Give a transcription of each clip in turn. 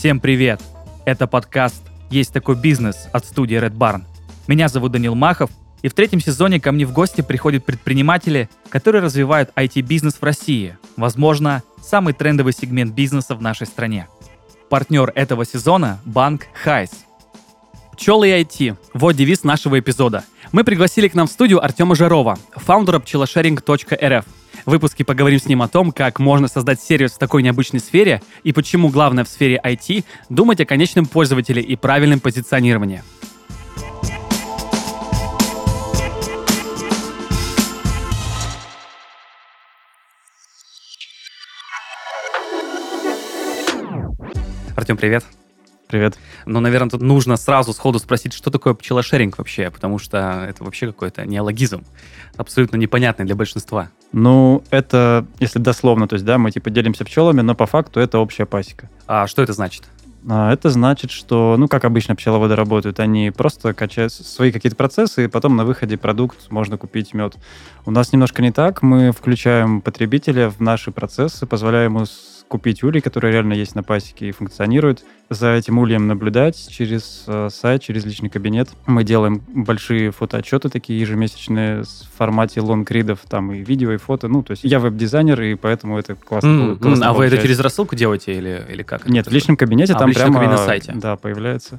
Всем привет! Это подкаст «Есть такой бизнес» от студии Red Barn. Меня зовут Данил Махов, и в третьем сезоне ко мне в гости приходят предприниматели, которые развивают IT-бизнес в России. Возможно, самый трендовый сегмент бизнеса в нашей стране. Партнер этого сезона – банк Хайс. Пчелы и IT – вот девиз нашего эпизода. Мы пригласили к нам в студию Артема Жарова, фаундера пчелошеринг.рф. Выпуске поговорим с ним о том, как можно создать сервис в такой необычной сфере и почему главное в сфере IT думать о конечном пользователе и правильном позиционировании. Артем, привет. Привет. Ну, наверное, тут нужно сразу сходу спросить, что такое пчелошеринг вообще, потому что это вообще какой-то неологизм, абсолютно непонятный для большинства. Ну, это, если дословно, то есть, да, мы типа делимся пчелами, но по факту это общая пасека. А что это значит? А, Это значит, что, ну, как обычно пчеловоды работают, они просто качают свои какие-то процессы, и потом на выходе продукт можно купить мед. У нас немножко не так. Мы включаем потребителя в наши процессы, позволяем ему купить улей, который реально есть на пасеке и функционирует. За этим ульем наблюдать через э, сайт, через личный кабинет. Мы делаем большие фотоотчеты такие ежемесячные в формате лонгридов, там и видео, и фото. Ну, то есть я веб-дизайнер, и поэтому это классно. М, классно а вы это получается. через рассылку делаете или, или как? Нет, в личном кабинете А, там прямо на сайте. Да, появляется.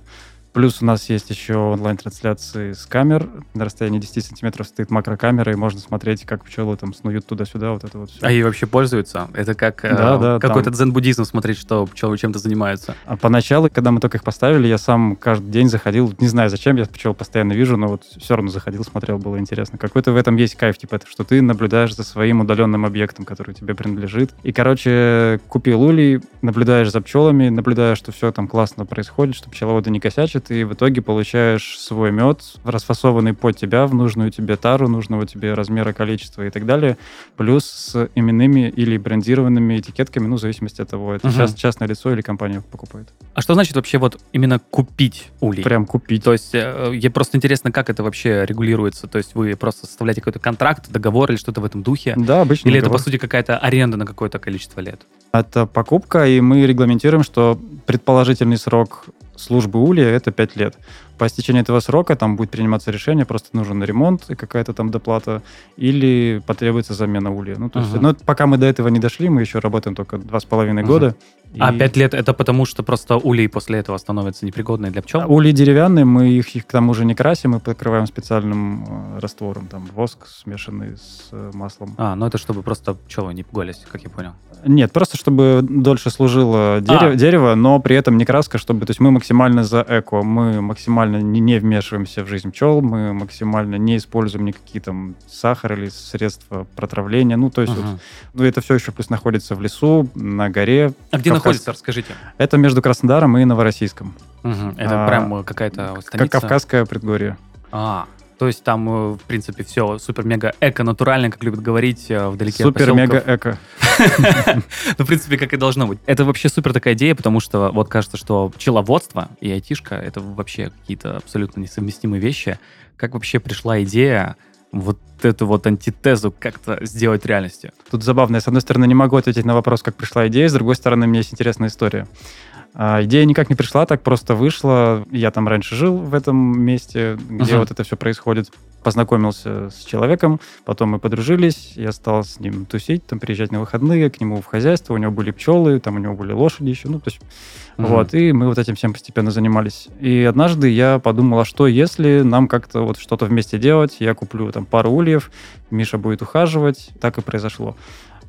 Плюс у нас есть еще онлайн-трансляции с камер. На расстоянии 10 сантиметров стоит макрокамера, и можно смотреть, как пчелы там снуют туда-сюда, вот это вот все. А ей вообще пользуются? Это как э, Да, да, какой-то там. дзен-буддизм смотреть, что пчелы чем-то занимаются. А поначалу, когда мы только их поставили, я сам каждый день заходил, не знаю зачем, я пчел постоянно вижу, но вот все равно заходил, смотрел, было интересно. Какой-то в этом есть кайф, типа, это, что ты наблюдаешь за своим удаленным объектом, который тебе принадлежит. И, короче, купил улей, наблюдаешь за пчелами, наблюдаешь, что все там классно происходит, что пчеловоды не косячат, и в итоге получаешь свой мед, расфасованный под тебя, в нужную тебе тару, нужного тебе размера, количества и так далее, плюс с именными или брендированными этикетками, ну, в зависимости от того, это Мгм. част- частное лицо или компания покупает. А что значит вообще вот именно купить улей? Прям купить. То есть, э, я просто интересно, как это вообще регулируется. То есть, вы просто составляете какой-то контракт, договор или что-то в этом духе? Да, обычно. Или это, договор. по сути, какая-то аренда на какое-то количество лет? Это покупка, и мы регламентируем, что предположительный срок службы улья — это 5 лет. По истечении этого срока там будет приниматься решение, просто нужен ремонт и какая-то там доплата, или потребуется замена улья. Ну, то есть, Ага. ну, пока мы до этого не дошли, мы еще работаем только два с половиной А И- 5 лет это потому, что просто улей после этого становится непригодной для пчел? А Ульи деревянные, мы их, их к тому же не красим, мы покрываем специальным э, раствором, там воск смешанный с э, маслом. А, ну это чтобы просто пчелы не пугались, как я понял. Нет, просто чтобы дольше служило дерево, А. дерево, но при этом не краска, чтобы... То есть мы максимально за эко, мы максимально не, не вмешиваемся в жизнь пчел, мы максимально не используем никакие там сахар или средства протравления. Ну, то есть вот, Ага. ну, это все еще плюс находится в лесу, на горе. А где находится, расскажите? Это между Краснодаром и Новороссийском. Мгм. Это А, прям э, какая-то Как станица? Кавказское предгорье. А, то есть там, э, в принципе, все супер-мега эко-натурально, как любят говорить, э, вдалеке Супер-мега-эко. Ну, в принципе, как и должно быть. Это вообще супер такая идея, потому что вот кажется, что пчеловодство и айтишка — это вообще какие-то абсолютно несовместимые вещи. Как вообще пришла идея вот эту вот антитезу как-то сделать реальностью? Тут забавно. Я, с одной стороны, не могу ответить на вопрос, как пришла идея, с другой стороны, меня есть интересная история. А, идея никак не пришла, так просто вышла. Я там раньше жил в этом месте, где Ага. вот это все происходит. Познакомился с человеком, потом мы подружились, я стал с ним тусить, там приезжать на выходные, к нему в хозяйство, у него были пчелы, там у него были лошади еще, ну, то есть Мгм. вот, и мы вот этим всем постепенно занимались. И однажды я подумал, а что если нам как-то вот что-то вместе делать? Я куплю там пару ульев, Миша будет ухаживать. Так и произошло.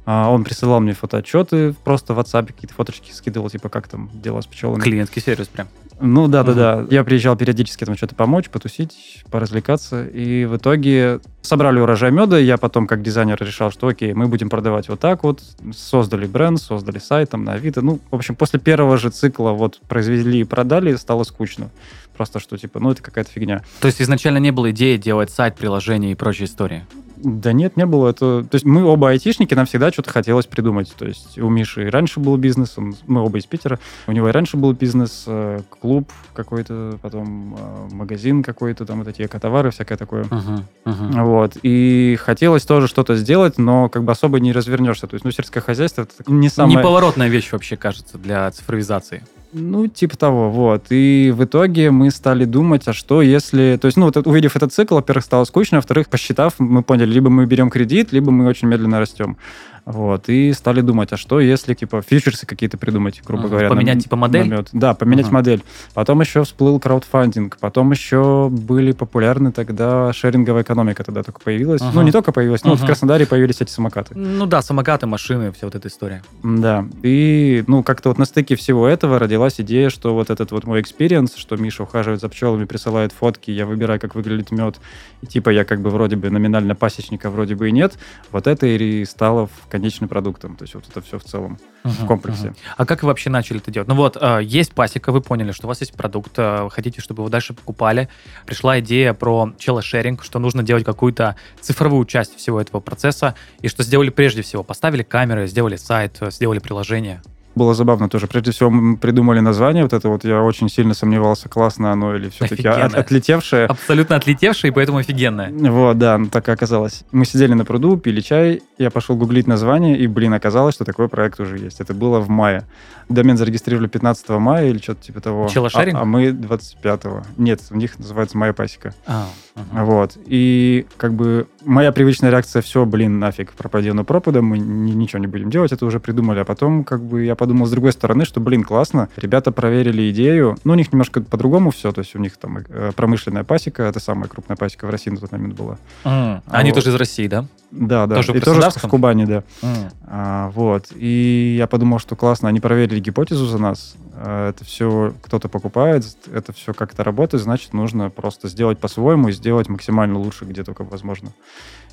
А, Он присылал мне фотоотчеты просто в WhatsApp, какие-то фоточки скидывал, типа, как там дела с пчелами. Клиентский сервис прям. Ну да, да, да. Я приезжал периодически там что-то помочь, потусить, поразвлекаться. И в итоге собрали урожай меда. Я потом, как дизайнер, решал, что окей, мы будем продавать вот так вот. Создали бренд, создали сайт там на Авито. Ну, в общем, после первого же цикла вот произвели и продали, стало скучно. Просто что, типа, ну, это какая-то фигня. То есть изначально не было идеи делать сайт, приложение и прочие истории? Да нет, не было. Это... То есть мы оба айтишники, нам всегда что-то хотелось придумать. То есть у Миши и раньше был бизнес, он- мы оба из Питера. У него и раньше был бизнес, э, клуб какой-то, потом э, магазин какой-то, там вот эти экотовары, всякое такое. Мгм, мгм. Вот. И хотелось тоже что-то сделать, но как бы особо не развернешься. То есть, ну, сельское хозяйство это не самое... Неповоротная вещь вообще, кажется, для цифровизации. Ну, типа того, вот. И в итоге мы стали думать, а что если... То есть, ну, вот увидев этот цикл, во-первых, стало скучно, во-вторых, посчитав, мы поняли, либо мы берем кредит, либо мы очень медленно растем. Вот, и стали думать, а что если, типа, фьючерсы какие-то придумать, грубо Ага, говоря. поменять, на- типа, модель? на мед. Да, поменять Ага. модель. Потом еще всплыл краудфандинг, потом еще были популярны тогда шеринговая экономика тогда только появилась. Ага. Ну, не только появилась, но вот в. Краснодаре появились эти самокаты. Ну да, самокаты, машины, вся вот эта история. Да, и, ну, как-то вот на стыке всего этого родилась идея, что вот этот вот мой experience, что Миша ухаживает за пчелами, присылает фотки, я выбираю, как выглядит мед, и типа я как бы вроде бы номинально пасечника, вроде бы и нет, вот это и стало в конечным продуктом, то есть вот это все в целом, в комплексе. А как вы вообще начали это делать? Ну вот, э, есть пасека, вы поняли, что у вас есть продукт, э, хотите, чтобы его дальше покупали. Пришла идея про челошеринг, что нужно делать какую-то цифровую часть всего этого процесса, и что сделали прежде всего? Поставили камеры, сделали сайт, сделали приложение. Было забавно тоже. Прежде всего, мы придумали название. Вот это вот я очень сильно сомневался, классно оно или все-таки от- отлетевшее. Абсолютно отлетевшее, и поэтому офигенное. Вот, да, ну, так и оказалось. Мы сидели на пруду, пили чай, я пошел гуглить название, и, блин, оказалось, что такой проект уже есть. Это было в мае. Домен зарегистрировали 15 мая или что-то типа того. Челошеринг? А, а мы 25-го. Нет, у них называется «Моя пасека». А, ага. Вот. И как бы моя привычная реакция, все, блин, нафиг, пропади оно пропадом, мы ни- ничего не будем делать, это уже придумали. А потом как бы я подумал с другой стороны, что, блин, классно, ребята проверили идею, ну, у них немножко по-другому все, то есть у них там э, промышленная пасека, это самая крупная пасека в России на тот момент была. М, А Они вот. тоже из России, да? Да, да. Тоже и тоже в Кубани, да. М. А, вот. И я подумал, что классно, они проверили гипотезу за нас. А, Это все кто-то покупает, это все как-то работает, значит, нужно просто сделать по-своему и сделать максимально лучше, где только возможно.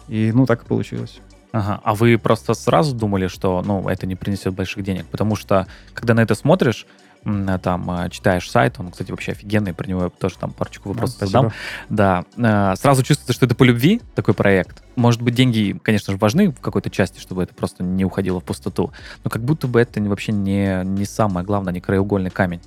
И, ну, так и получилось. Ага. А вы просто сразу думали, что ну, это не принесет больших денег? Потому что, когда на это смотришь, там, э, читаешь сайт, он, кстати, вообще офигенный, про него я тоже там парочку вопросов Да, задам. Да, э, сразу чувствуется, что это по любви такой проект. Может быть, деньги, конечно же, важны в какой-то части, чтобы это просто не уходило в пустоту, но как будто бы это вообще не, не самое главное, не краеугольный камень.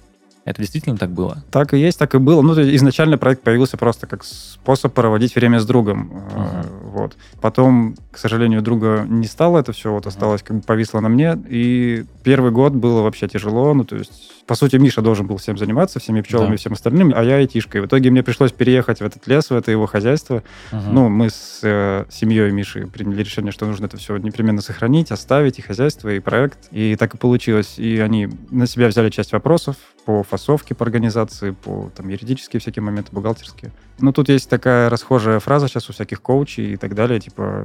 Это действительно так было? Так и есть, так и было. Ну, то есть изначально проект появился просто как способ проводить время с другом. Э, Вот. Потом, к сожалению, друга не стало это все, вот осталось, как бы повисло на мне. И первый год было вообще тяжело. Ну, то есть, по сути, Миша должен был всем заниматься, всеми пчелами Да. и всем остальным, а я айтишкой. В итоге мне пришлось переехать в этот лес, в это его хозяйство. Мгм. Ну, мы с э, семьей Миши приняли решение, что нужно это все непременно сохранить, оставить и хозяйство, и проект. И так и получилось. И они на себя взяли часть вопросов по фасовке, по организации, по там, юридические всякие моменты, бухгалтерские. Ну, тут есть такая расхожая фраза сейчас у всяких коучей и так далее, типа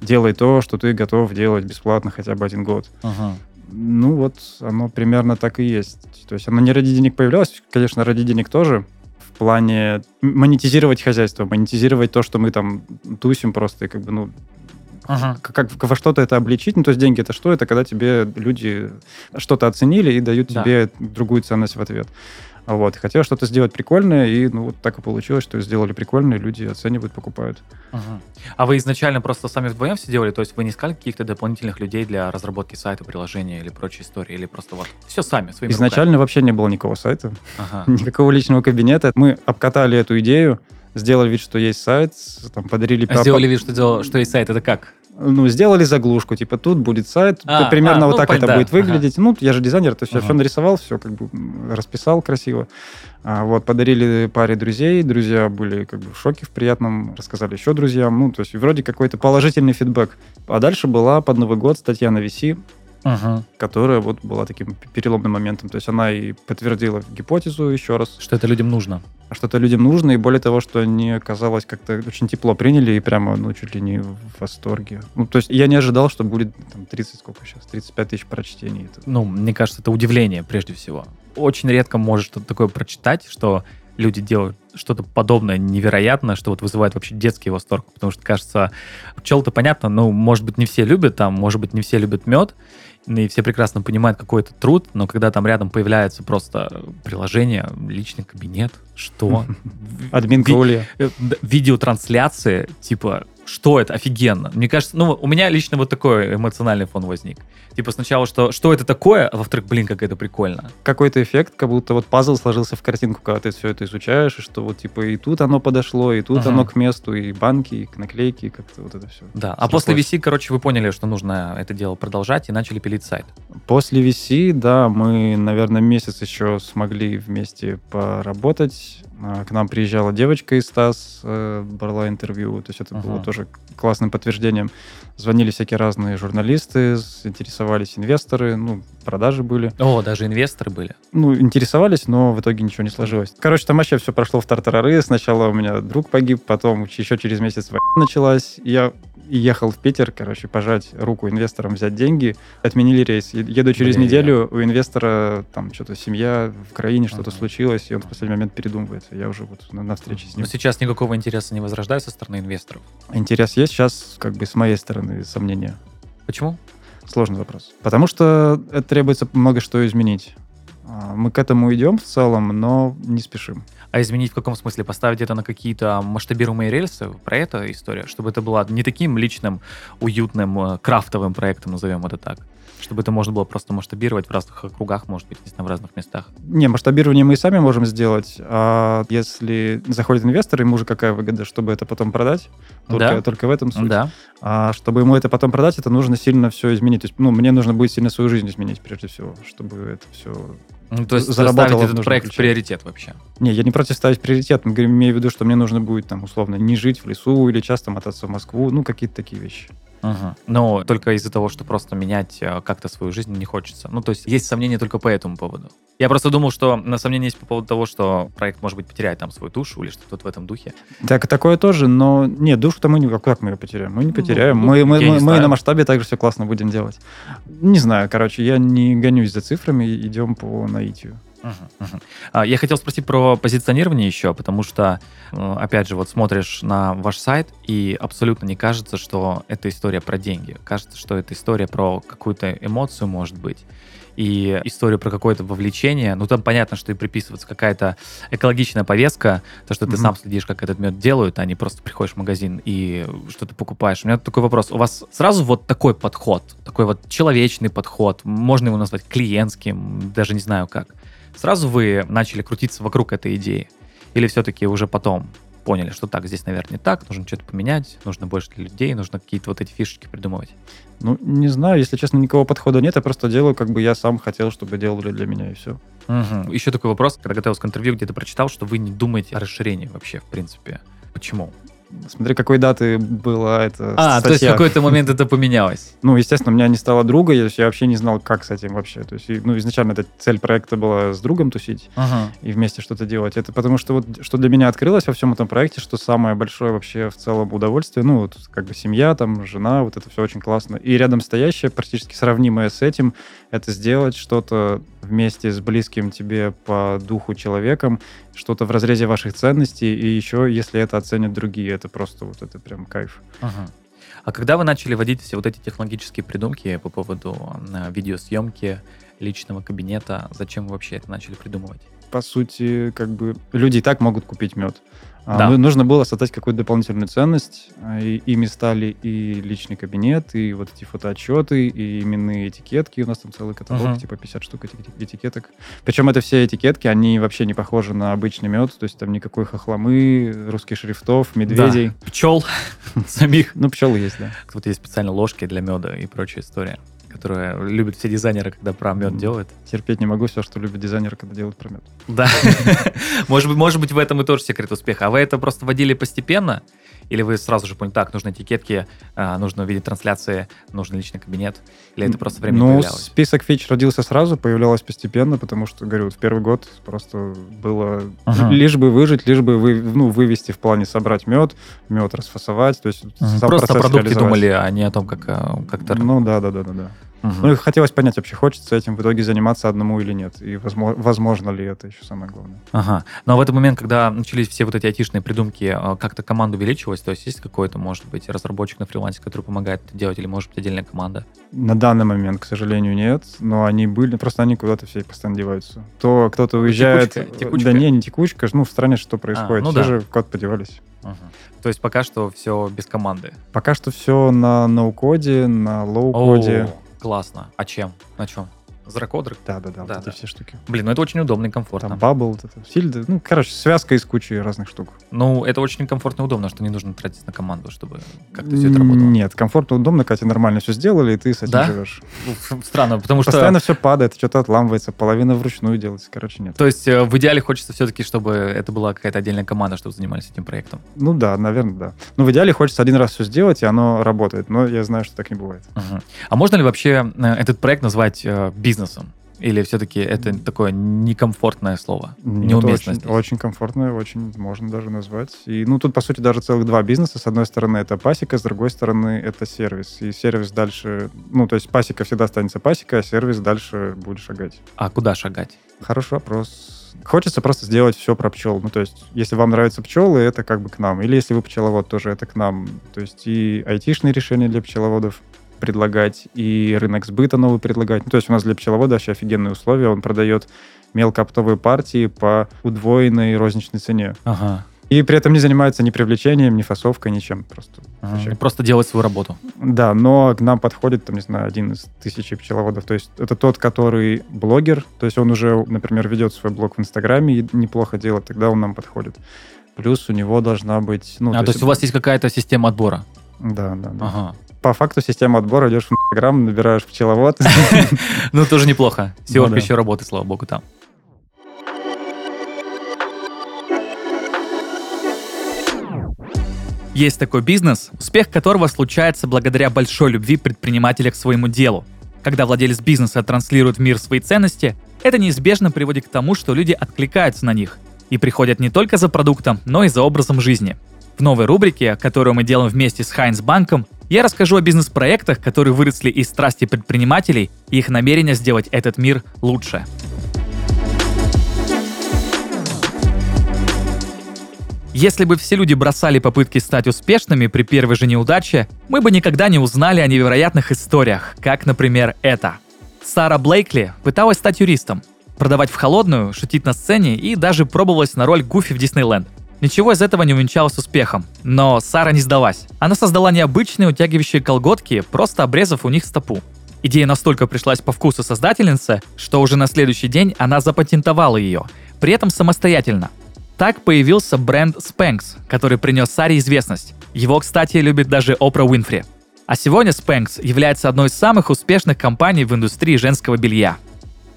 делай то, что ты готов делать бесплатно хотя бы один год. Ага. Ну, вот оно примерно так и есть. То есть оно не ради денег появлялось, конечно, ради денег тоже, в плане монетизировать хозяйство, монетизировать то, что мы там тусим просто, и как бы, ну, Ага. как, как во что-то это обличить. Ну, то есть деньги это что? Это когда тебе люди что-то оценили и дают Да. тебе другую ценность в ответ. Вот. Хотел что-то сделать прикольное, и ну, вот так и получилось, что сделали прикольное, люди оценивают, покупают. Ага. А вы изначально просто сами вдвоем все делали? То есть вы не искали каких-то дополнительных людей для разработки сайта, приложения или прочей истории? Или просто вот все сами, своими Изначально вообще не было никакого сайта, руками? Ага. никакого личного кабинета. Мы обкатали эту идею, сделали вид, что есть сайт, там, подарили... А Сделали вид, что, делал, что есть сайт, это как? Ну, сделали заглушку, типа, тут будет сайт, А, примерно а, вот ну, так понятно, это будет выглядеть. Ну, я же дизайнер, то есть я Ага. все нарисовал, все как бы расписал красиво. А, вот, подарили паре друзей, друзья были как бы в шоке в приятном, рассказали еще друзьям, ну, то есть вроде какой-то положительный фидбэк. А дальше была под Новый год статья на VC, Ага. которая вот была таким переломным моментом. То есть она и подтвердила гипотезу еще раз, Что это людям нужно? что это людям нужно, и более того, что они, оказалось, как-то очень тепло приняли и прямо, ну, чуть ли не в восторге. Ну, то есть я не ожидал, что будет там 30, сколько сейчас, 35 тысяч прочтений. Ну, мне кажется, это удивление прежде всего. Очень редко можешь что-то такое прочитать, что люди делают что-то подобное невероятное, что вот вызывает вообще детский восторг. Потому что, кажется, пчел-то понятно, ну, может быть, не все любят там, может быть, не все любят мед, и все прекрасно понимают, какой это труд, но когда там рядом появляется просто приложение, личный кабинет, что? Улья. э, видеотрансляции, типа, что это, офигенно. Мне кажется, ну, у меня лично вот такой эмоциональный фон возник. Типа сначала, что, что это такое, а во-вторых, блин, как это прикольно. Какой-то эффект, как будто вот пазл сложился в картинку, когда ты все это изучаешь, и что вот типа и тут оно подошло, и тут Ага. оно к месту, и банки, и наклейки, и как-то вот это все. Да, а после VC, короче, вы поняли, что нужно это дело продолжать и начали пилить сайт. После VC, да, мы, наверное, месяц еще смогли вместе поработать. А, К нам приезжала девочка из СТАС, э, брала интервью, то есть это было Ага. Тоже классным подтверждением. Звонили всякие разные журналисты, интересовались инвесторы, ну, продажи были. О, даже инвесторы были. Ну, интересовались, но в итоге ничего не сложилось. Короче, там вообще все прошло в тартарары. Сначала у меня друг погиб, потом еще через месяц война началась. Я ехал в Питер, короче, пожать руку инвесторам, взять деньги. Отменили рейс. Еду через Бля. неделю, у инвестора там что-то семья в краине, что-то Ага. случилось, и он в последний момент передумывает. Я уже вот на, на встрече с Но ним. сейчас никакого интереса не возрождается со стороны инвесторов. Интерес есть, сейчас как бы с моей стороны сомнения. Почему? Сложный вопрос. Потому что это требуется много что изменить. А, Мы к этому идем в целом, но не спешим. А изменить в каком смысле? Поставить это на какие-то масштабируемые рельсы? Про это история? Чтобы это было не таким личным, уютным, э, крафтовым проектом, назовем это так. Чтобы это можно было просто масштабировать в разных округах, может быть, не знаю, в разных местах. Не, масштабирование мы и сами можем сделать, а если заходит инвестор, ему же какая выгода, чтобы это потом продать? Только, Да. только в этом суть. Да. А чтобы ему это потом продать, это нужно сильно все изменить. То есть, ну, мне нужно будет сильно свою жизнь изменить, прежде всего, чтобы это все... Ну, то есть ставить в этот проект ключе. приоритет вообще. Не, я не против ставить приоритет, говорю, имею в виду, что мне нужно будет, там, условно, не жить в лесу или часто мотаться в Москву, ну, какие-то такие вещи. Мгм. Но только из-за того, что просто менять э, как-то свою жизнь не хочется. Ну, то есть есть сомнения только по этому поводу. Я просто думал, что на сомнения есть по поводу того, что проект, может быть, потеряет там свою душу или что-то в этом духе. Так, такое тоже, но нет, душу-то мы не... Как мы ее потеряем? Мы не Ну, потеряем. ну, мы, мы, не мы, мы знаю. на масштабе также все классно будем делать. Не знаю, короче, я не гонюсь за цифрами, идем по наитию. А, Я хотел спросить про позиционирование еще, потому что, э, опять же, вот смотришь на ваш сайт, и абсолютно не кажется, что это история про деньги. Кажется, что это история про какую-то эмоцию, может быть, и историю про какое-то вовлечение. Ну, там понятно, что и приписывается какая-то экологичная повестка, то, что ты Мгм. сам следишь, как этот мед делают, а не просто приходишь в магазин и что-то покупаешь. У меня такой вопрос. У вас сразу вот такой подход, такой вот человечный подход, можно его назвать клиентским, даже не знаю как. Сразу вы начали крутиться вокруг этой идеи? Или все-таки уже потом поняли, что так, здесь, наверное, не так, нужно что-то поменять, нужно больше для людей, нужно какие-то вот эти фишечки придумывать? Ну, не знаю, если честно, никакого подхода нет, я просто делаю, как бы я сам хотел, чтобы делали для меня, и все. Еще такой вопрос, когда готовился к интервью, где-то прочитал, что вы не думаете о расширении вообще, в принципе. Почему? Смотри, какой даты была эта А, то есть в статья. какой-то момент это поменялось. Ну, естественно, у меня не стало друга, я, я вообще не знал, как с этим вообще. То есть, ну, изначально эта цель проекта была с другом тусить Ага. и вместе что-то делать. Это потому что вот что для меня открылось во всем этом проекте, что самое большое вообще в целом удовольствие, ну, вот как бы семья, там, жена, вот это все очень классно. И рядом стоящее, практически сравнимое с этим, это сделать что-то вместе с близким тебе по духу человеком, что-то в разрезе ваших ценностей, и еще, если это оценят другие, это просто вот это прям кайф. Ага. А когда вы начали вводить все вот эти технологические придумки по поводу э, видеосъемки, личного кабинета, зачем вы вообще это начали придумывать? по сути, как бы люди и так могут купить мед. А, Да. ну, нужно было создать какую-то дополнительную ценность. а, И, ими стали и личный кабинет, и вот эти фотоотчеты, и именные этикетки. У нас там целый каталог, Мгм. типа 50 штук этикеток. Причем это все этикетки, они вообще не похожи на обычный мед. То есть там никакой хохломы, русских шрифтов, медведей. Пчел самих. Ну, пчелы есть, да. Вот есть специально ложки для меда и прочая история, которая любят все дизайнеры, когда про мед делают. Терпеть не могу все, что любят дизайнеры, когда делают про мед. Да. может, быть, может быть, в этом и тоже секрет успеха. А вы это просто вводили постепенно? Или вы сразу же поняли, так, нужны этикетки, а, нужно увидеть трансляции, нужен личный кабинет? Или это просто время Ну, появлялось? список фич родился сразу, появлялось постепенно, потому что, говорю, в первый год просто было Ага. лишь бы выжить, лишь бы вы, ну, вывести в плане собрать мед, мед расфасовать, то есть сам Просто о продукте думали, а не о том, как, а, как-то... Ну да, да, да, да, да. Ну и хотелось понять, вообще хочется этим в итоге заниматься одному или нет, и возможно, возможно ли это еще самое главное. Ага. Но в этот момент, когда начались все вот эти айтишные придумки, а, как-то команда увеличилась? То есть есть какой-то, может быть, разработчик на фрилансе, который помогает это делать, или может быть отдельная команда? На данный момент, к сожалению, нет, но они были, просто они куда-то все постоянно деваются. То кто-то уезжает... Текучка? Текучка? Да не, не текучка, ну в стране что происходит, ну все да. же куда-то подевались. Мгм. То есть пока что все без команды. Пока что все на no-code е, на low-code е. Классно. А чем? На чем? Zerocoder ы? Да-да-да, Да, вот да. эти все штуки. Блин, ну это очень удобно и комфортно. Там Bubble, вот это, Тильды. Ну, короче, связка из кучи разных штук. Ну, это очень комфортно и удобно, что не нужно тратить на команду, чтобы как-то все это работало. Нет, комфортно, удобно, Катя нормально все сделали, и ты с этим Да? живешь. Ну, Странно, потому что... Постоянно все падает, что-то отламывается, половина вручную делается, короче, нет. То есть э, в идеале хочется все-таки, чтобы это была какая-то отдельная команда, чтобы занимались этим проектом. Ну да, наверное, да. Но в идеале хочется один раз все сделать, и оно работает. Но я знаю, что так не бывает. Мгм. А можно ли вообще э, этот проект назвать э, бизнесом? Или все-таки это такое некомфортное слово? Нет, Неуместно очень, очень комфортно, очень можно даже назвать. И, ну, тут, по сути, даже целых два бизнеса. С одной стороны, это пасека, с другой стороны, это сервис. И сервис дальше... Ну, то есть пасека всегда останется пасека, а сервис дальше будет шагать. А куда шагать? Хороший вопрос. Хочется просто сделать все про пчел. Ну, то есть, если вам нравятся пчелы, это как бы к нам. Или если вы пчеловод, тоже это к нам. То есть и айтишные решения для пчеловодов предлагать, и рынок сбыта новый предлагать. Ну, то есть у нас для пчеловода вообще офигенные условия. Он продает мелкооптовые партии по удвоенной розничной цене. Ага. И при этом не занимается ни привлечением, ни фасовкой, ничем. Просто. Ага. вообще. Просто делать свою работу. Да, но к нам подходит, там, не знаю, один из тысячи пчеловодов. То есть это тот, который блогер, то есть он уже, например, ведет свой блог в Инстаграме и неплохо делает, тогда он нам подходит. Плюс у него должна быть... Ну, а, то есть у вас есть какая-то система отбора? Да, да, да. Ага. По факту система отбора, идешь в Инстаграм, набираешь пчеловод. Ну, тоже неплохо. Сиорг Ну еще работает, слава богу, там. Есть такой бизнес, успех которого случается благодаря большой любви предпринимателя к своему делу. Когда владелец бизнеса транслирует в мир свои ценности, это неизбежно приводит к тому, что люди откликаются на них и приходят не только за продуктом, но и за образом жизни. В новой рубрике, которую мы делаем вместе с Хайнс Банком, я расскажу о бизнес-проектах, которые выросли из страсти предпринимателей и их намерения сделать этот мир лучше. Если бы все люди бросали попытки стать успешными при первой же неудаче, мы бы никогда не узнали о невероятных историях, как, например, это. Сара Блейкли пыталась стать юристом, продавать в холодную, шутить на сцене и даже пробовалась на роль Гуфи в Диснейленд. Ничего из этого не увенчалось успехом. Но Сара не сдалась. Она создала необычные утягивающие колготки, просто обрезав у них стопу. Идея настолько пришлась по вкусу создательницы, что уже на следующий день она запатентовала ее, при этом самостоятельно. Так появился бренд Spanx, который принес Саре известность. Его, кстати, любит даже Опра Уинфри. А сегодня Spanx является одной из самых успешных компаний в индустрии женского белья.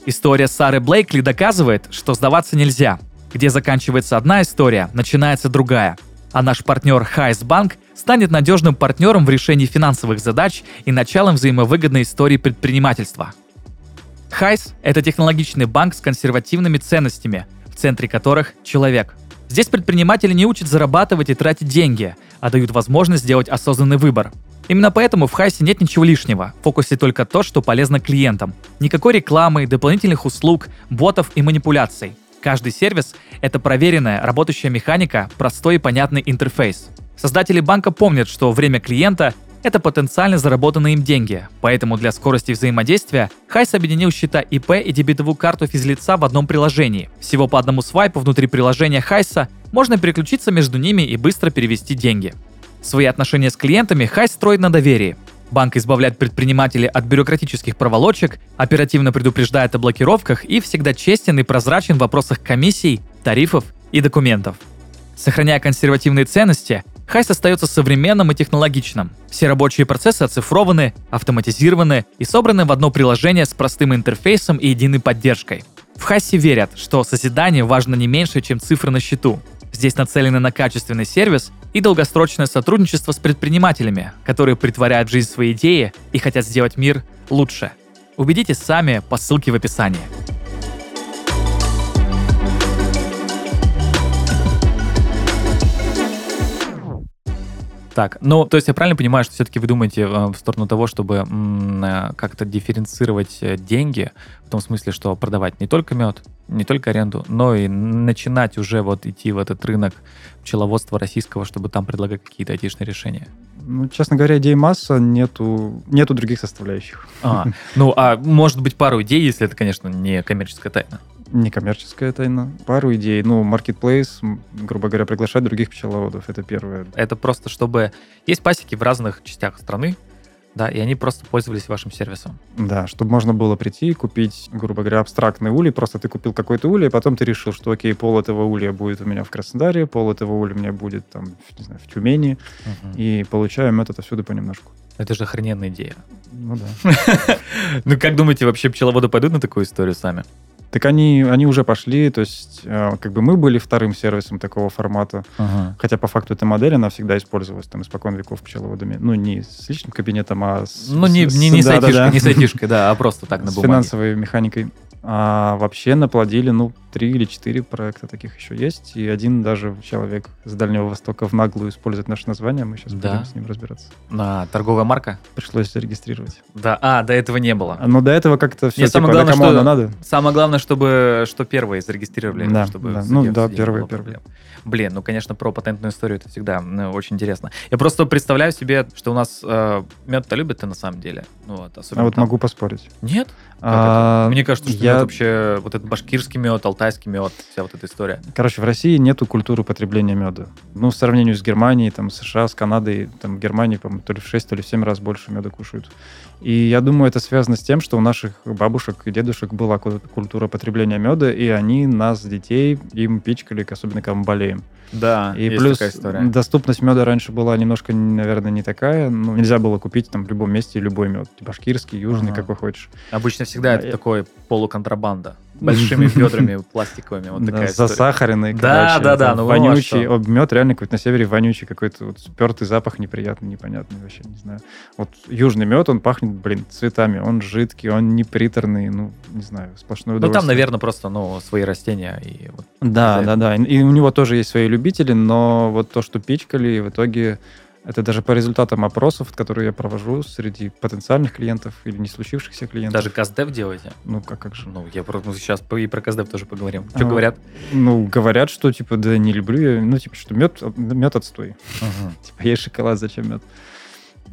История Сары Блейкли доказывает, что сдаваться нельзя. Где заканчивается одна история, начинается другая. А наш партнер Хайс Банк станет надежным партнером в решении финансовых задач и началом взаимовыгодной истории предпринимательства. Хайс – это технологичный банк с консервативными ценностями, в центре которых – человек. Здесь предпринимателей не учат зарабатывать и тратить деньги, а дают возможность сделать осознанный выбор. Именно поэтому в Хайсе нет ничего лишнего, в фокусе только то, что полезно клиентам. Никакой рекламы, дополнительных услуг, ботов и манипуляций. Каждый сервис – это проверенная, работающая механика, простой и понятный интерфейс. Создатели банка помнят, что время клиента – это потенциально заработанные им деньги, поэтому для скорости взаимодействия Хайс объединил счета ИП и дебетовую карту физлица в одном приложении. Всего по одному свайпу внутри приложения Хайса можно переключиться между ними и быстро перевести деньги. Свои отношения с клиентами Хайс строит на доверии. Банк избавляет предпринимателей от бюрократических проволочек, оперативно предупреждает о блокировках и всегда честен и прозрачен в вопросах комиссий, тарифов и документов. Сохраняя консервативные ценности, Хайс остается современным и технологичным. Все рабочие процессы оцифрованы, автоматизированы и собраны в одно приложение с простым интерфейсом и единой поддержкой. В Хайсе верят, что созидание важно не меньше, чем цифры на счету. Здесь нацелены на качественный сервис и долгосрочное сотрудничество с предпринимателями, которые притворяют в жизнь свои идеи и хотят сделать мир лучше. Убедитесь сами по ссылке в описании. Так, ну, то есть я правильно понимаю, что все-таки вы думаете э, в сторону того, чтобы э, как-то дифференцировать э, деньги, в том смысле, что продавать не только мед, не только аренду, но и начинать уже вот идти в этот рынок пчеловодства российского, чтобы там предлагать какие-то айтишные решения? Ну, честно говоря, идей масса, нету, нету других составляющих. А, ну, а может быть пару идей, если это, конечно, не коммерческая тайна. Некоммерческая тайна. Пару идей. Ну, marketplace, м, грубо говоря, приглашать других пчеловодов. Это первое. Это просто чтобы... Есть пасеки в разных частях страны, да, и они просто пользовались вашим сервисом. Да, чтобы можно было прийти и купить, грубо говоря, абстрактный улей. Просто ты купил какой-то улей, а потом ты решил, что окей, пол этого улья будет у меня в Краснодаре, пол этого улья у меня будет там, не знаю, в Тюмени. Мгм. И получаю мед отовсюду понемножку. Это же охрененная идея. Ну да. Ну, как думаете, вообще пчеловоды пойдут на такую историю сами? Так они, они уже пошли, то есть э, как бы мы были вторым сервисом такого формата, хотя по факту эта модель, она всегда использовалась там испокон веков пчеловодами. Ну, не с личным кабинетом, а с... Ну, не, с- не, не, с да, да, айтишкой, да. не с айтишкой, да, а просто так на с бумаге. финансовой механикой. А вообще наплодили, ну, три или четыре проекта таких еще есть. И один даже человек с Дальнего Востока в наглую использует наше название. Мы сейчас Да. будем с ним разбираться. А, торговая марка? Пришлось зарегистрировать. Да, а, до этого не было. Но до этого как-то все, Не, самое типа, главное, да кому что- надо? Самое главное, чтобы что первые зарегистрировали, Да, чтобы да. Ну да, первые, первые. Блин, ну, конечно, про патентную историю это всегда ну, очень интересно. Я просто представляю себе, что у нас э, мед-то любят-то на самом деле. Ну, вот, особенно А вот там. могу поспорить. Нет? А? Мне кажется, что я- мед вообще вот этот башкирский мед, алтайский мед, вся вот эта история. Короче, в России нету культуры потребления меда. Ну, в сравнении с Германией, там, США, с Канадой, там, в Германии, по-моему, то ли в 6, то ли в 7 раз больше меда кушают. И я думаю, это связано с тем, что у наших бабушек и дедушек была ку- культура потребления меда, и они нас, детей, им пичкали, особенно когда мы болеем. game. Да, И есть плюс такая история. доступность меда раньше была немножко, наверное, не такая. Ну, нельзя было купить там в любом месте любой мед. Башкирский, южный, Ага. какой хочешь. Обычно всегда Да, это я- такой полуконтрабанда. Большими ведрами пластиковыми. Вот Да, такая история. засахаренный, Да, да, да, ну вонючий. что. Мед реально какой-то на севере вонючий, какой-то вот спертый запах неприятный, непонятный вообще, не знаю. Вот южный мед, он пахнет, блин, цветами, он жидкий, он не приторный, ну, не знаю, сплошное Ну, удовольствие. там, наверное, просто, ну, свои растения. И вот Да, да, да. И у него тоже есть свои любители, но вот то, что пичкали, в итоге это даже по результатам опросов, которые я провожу среди потенциальных клиентов или не случившихся клиентов. даже каздев делаете. Ну, как, как же? Ну, я про, ну, сейчас и про каздев тоже поговорим. Что А, говорят? Ну, говорят, что, типа, да не люблю я, ну, типа, что мед, мед отстой. Типа, ешь шоколад, зачем мед?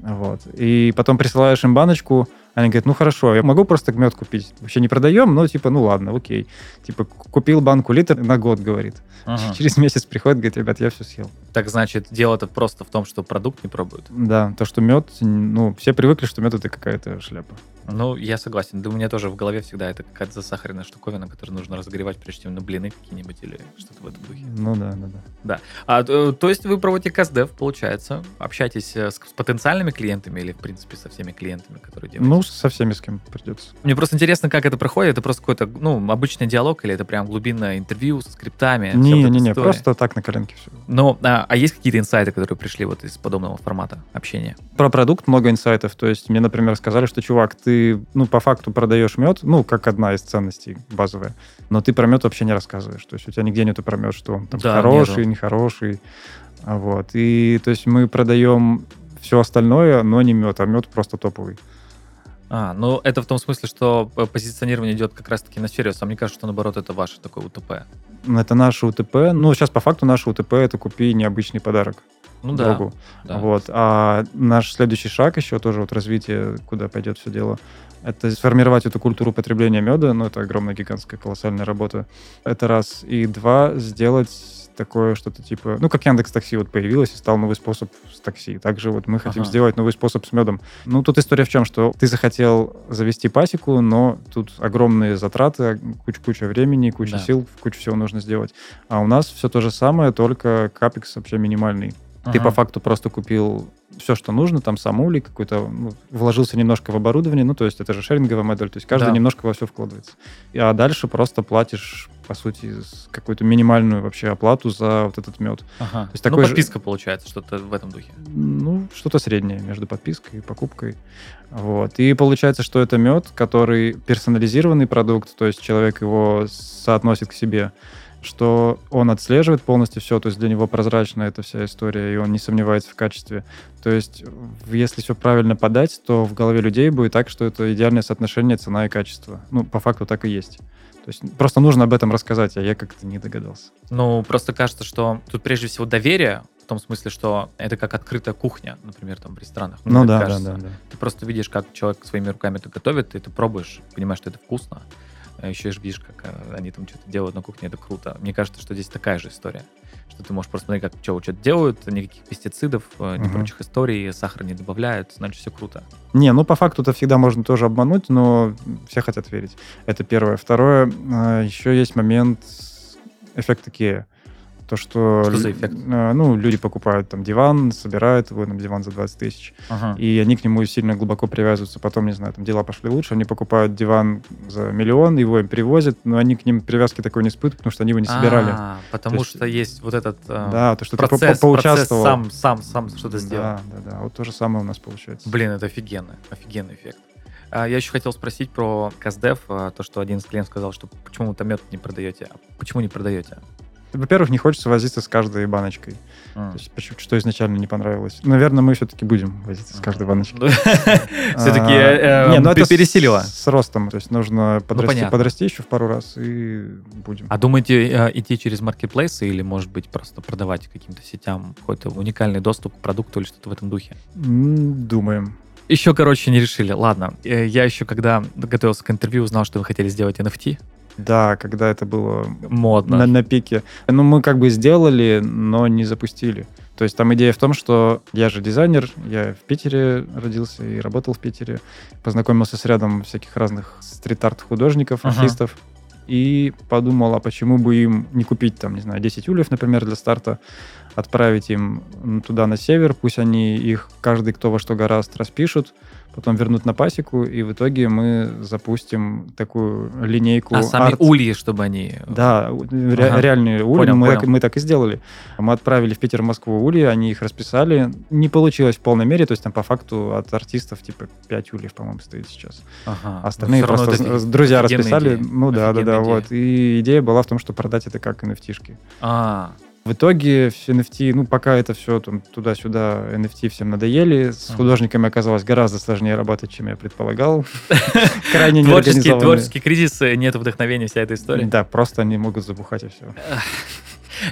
Вот. И потом присылаешь им баночку, они говорят, ну хорошо, я могу просто мед купить. Вообще не продаем, но типа, ну ладно, окей. Типа, купил банку литр на год, говорит. Ага. Через месяц приходит, говорит, ребят, я все съел. Так значит, дело-то просто в том, что продукт не пробуют. Да, то, что мед, ну, все привыкли, что мед это какая-то шляпа. Ну, я согласен. Да у меня тоже в голове всегда это какая-то засахаренная штуковина, которую нужно разогревать, прежде чем на блины какие-нибудь или что-то в этом духе. Ну да, да, да. А, э, то есть вы проводите каздев, получается, общаетесь э, с, с потенциальными клиентами или, в принципе, со всеми клиентами, которые делаете? Ну, со всеми, с кем придется. Мне просто интересно, как это проходит. Это просто какой-то, ну, обычный диалог или это прям глубинное интервью со скриптами? вот эта Не-не-не, история? просто так на коленке все. Ну, а, а есть какие-то инсайты, которые пришли вот из подобного формата общения? Про продукт много инсайтов. То есть мне, например, сказали, что, чувак, ты, ну, по факту продаешь мед, ну, как одна из ценностей базовая, но ты про мед вообще не рассказываешь. То есть у тебя нигде нету про мед, что он там Да, хороший, нету. нехороший. А Вот. И, то есть мы продаем все остальное, но не мед, а мед просто топовый. А, ну это в том смысле, что э, позиционирование идет как раз-таки на сервис, а мне кажется, что наоборот это ваше такое УТП. Это наше УТП. Ну, сейчас по факту наше УТП — это купи необычный подарок Ну да. другу. да. Вот. А наш следующий шаг еще тоже вот развитие, куда пойдет все дело, это сформировать эту культуру потребления меда. Ну, это огромная, гигантская, колоссальная работа. Это раз. И два, сделать такое что-то типа... Ну, как Яндекс Такси вот появилось и стал новый способ с такси. Также вот мы хотим Ага. сделать новый способ с медом. Ну, тут история в чем, что ты захотел завести пасеку, но тут огромные затраты, куча, куча времени, куча Да. сил, куча всего нужно сделать. А у нас все то же самое, только капекс вообще минимальный. Ты Ага. по факту просто купил все, что нужно, там сам улей какой-то, ну, вложился немножко в оборудование, ну, то есть это же шеринговая модель, то есть каждый Да. немножко во все вкладывается. А дальше просто платишь, по сути, какую-то минимальную вообще оплату за вот этот мед. Ага. есть ну, такой же- подписка получается, что-то в этом духе. Ну, что-то среднее между подпиской и покупкой. Вот. И получается, что это мед, который персонализированный продукт, то есть человек его соотносит к себе, что он отслеживает полностью все, то есть для него прозрачна эта вся история, и он не сомневается в качестве. То есть, если все правильно подать, то в голове людей будет так, что это идеальное соотношение цена и качество. Ну, по факту так и есть. То есть просто нужно об этом рассказать, а я как-то не догадался. Ну, просто кажется, что тут прежде всего доверие, в том смысле, что это как открытая кухня, например, там в ресторанах. Ну так да, да, да, да. Ты просто видишь, как человек своими руками это готовит, и ты пробуешь, понимаешь, что это вкусно. А Еще ж видишь, как э, они там что-то делают на кухне, это круто. Мне кажется, что здесь такая же история. Что ты можешь посмотреть, как что что-то делают, никаких пестицидов, э, ни Мгм. прочих историй, сахар не добавляют, значит, все круто. Не, ну по факту-то всегда можно тоже обмануть, но все хотят верить. Это первое. Второе, а, еще есть момент эффекта Икеа. То, что, Что за эффект? а, ну, люди покупают там диван, собирают его, там, диван за 20 тысяч, Ага. и они к нему сильно глубоко привязываются. Потом, не знаю, там дела пошли лучше, они покупают диван за миллион, его им привозят, но они к ним привязки такой не испытывают, потому что они его не собирали. А, потому То что есть вот этот э, да, то, что ты по- процесс, по- процесс поучаствовал. сам, сам, сам что-то сделал. Да, да, да. Вот то же самое у нас получается. Блин, это офигенно, офигенный эффект. А, Я еще хотел спросить про Каздев, а, то, что один из клиентов сказал, что почему вы там мед не продаете, а почему не продаете? Во-первых, не хочется возиться с каждой баночкой. М. То есть, почему- что изначально не понравилось. Наверное, мы все-таки будем возиться с каждой баночкой. Все-таки А, не, ну это пересилило. С, ростом. То есть нужно подрасти, понятно. подрасти еще в пару раз и будем. А думаете э, идти через маркетплейсы или, может быть, просто продавать каким-то сетям какой-то уникальный доступ к продукту или что-то в этом духе? Думаем. Еще, короче, не решили. Ладно, э, я еще, когда готовился к интервью, узнал, что вы хотели сделать NFT. Да, когда это было Модно. на, на пике. Ну, мы как бы сделали, но не запустили. То есть там идея в том, что я же дизайнер, я в Питере родился и работал в Питере, познакомился с рядом всяких разных стрит-арт художников, Ага. артистов, и подумал, а почему бы им не купить там, не знаю, 10 ульев, например, для старта, отправить им туда на север, пусть они их, каждый кто во что гораст, распишут, потом вернут на пасеку, и в итоге мы запустим такую линейку А сами арт- ульи, чтобы они... да, ре- Ага. реальные ульи. Понял, мы, понял. Так, мы так и сделали. Мы отправили в Питер, Москву ульи, они их расписали. Не получилось в полной мере, то есть там по факту от артистов типа 5 ульев, по-моему, стоит сейчас. Ага. А Остальные Но просто это друзья расписали. идея. Ну да, да, да, Офигенная вот. И идея была в том, что продать это как NFT-шки. А, В итоге все NFT, ну, пока это все там туда-сюда, NFT всем надоели. С Ага. художниками оказалось гораздо сложнее работать, чем я предполагал. Крайне творческий, кризис, нет вдохновения, вся эта история. Да, просто они могут забухать и все.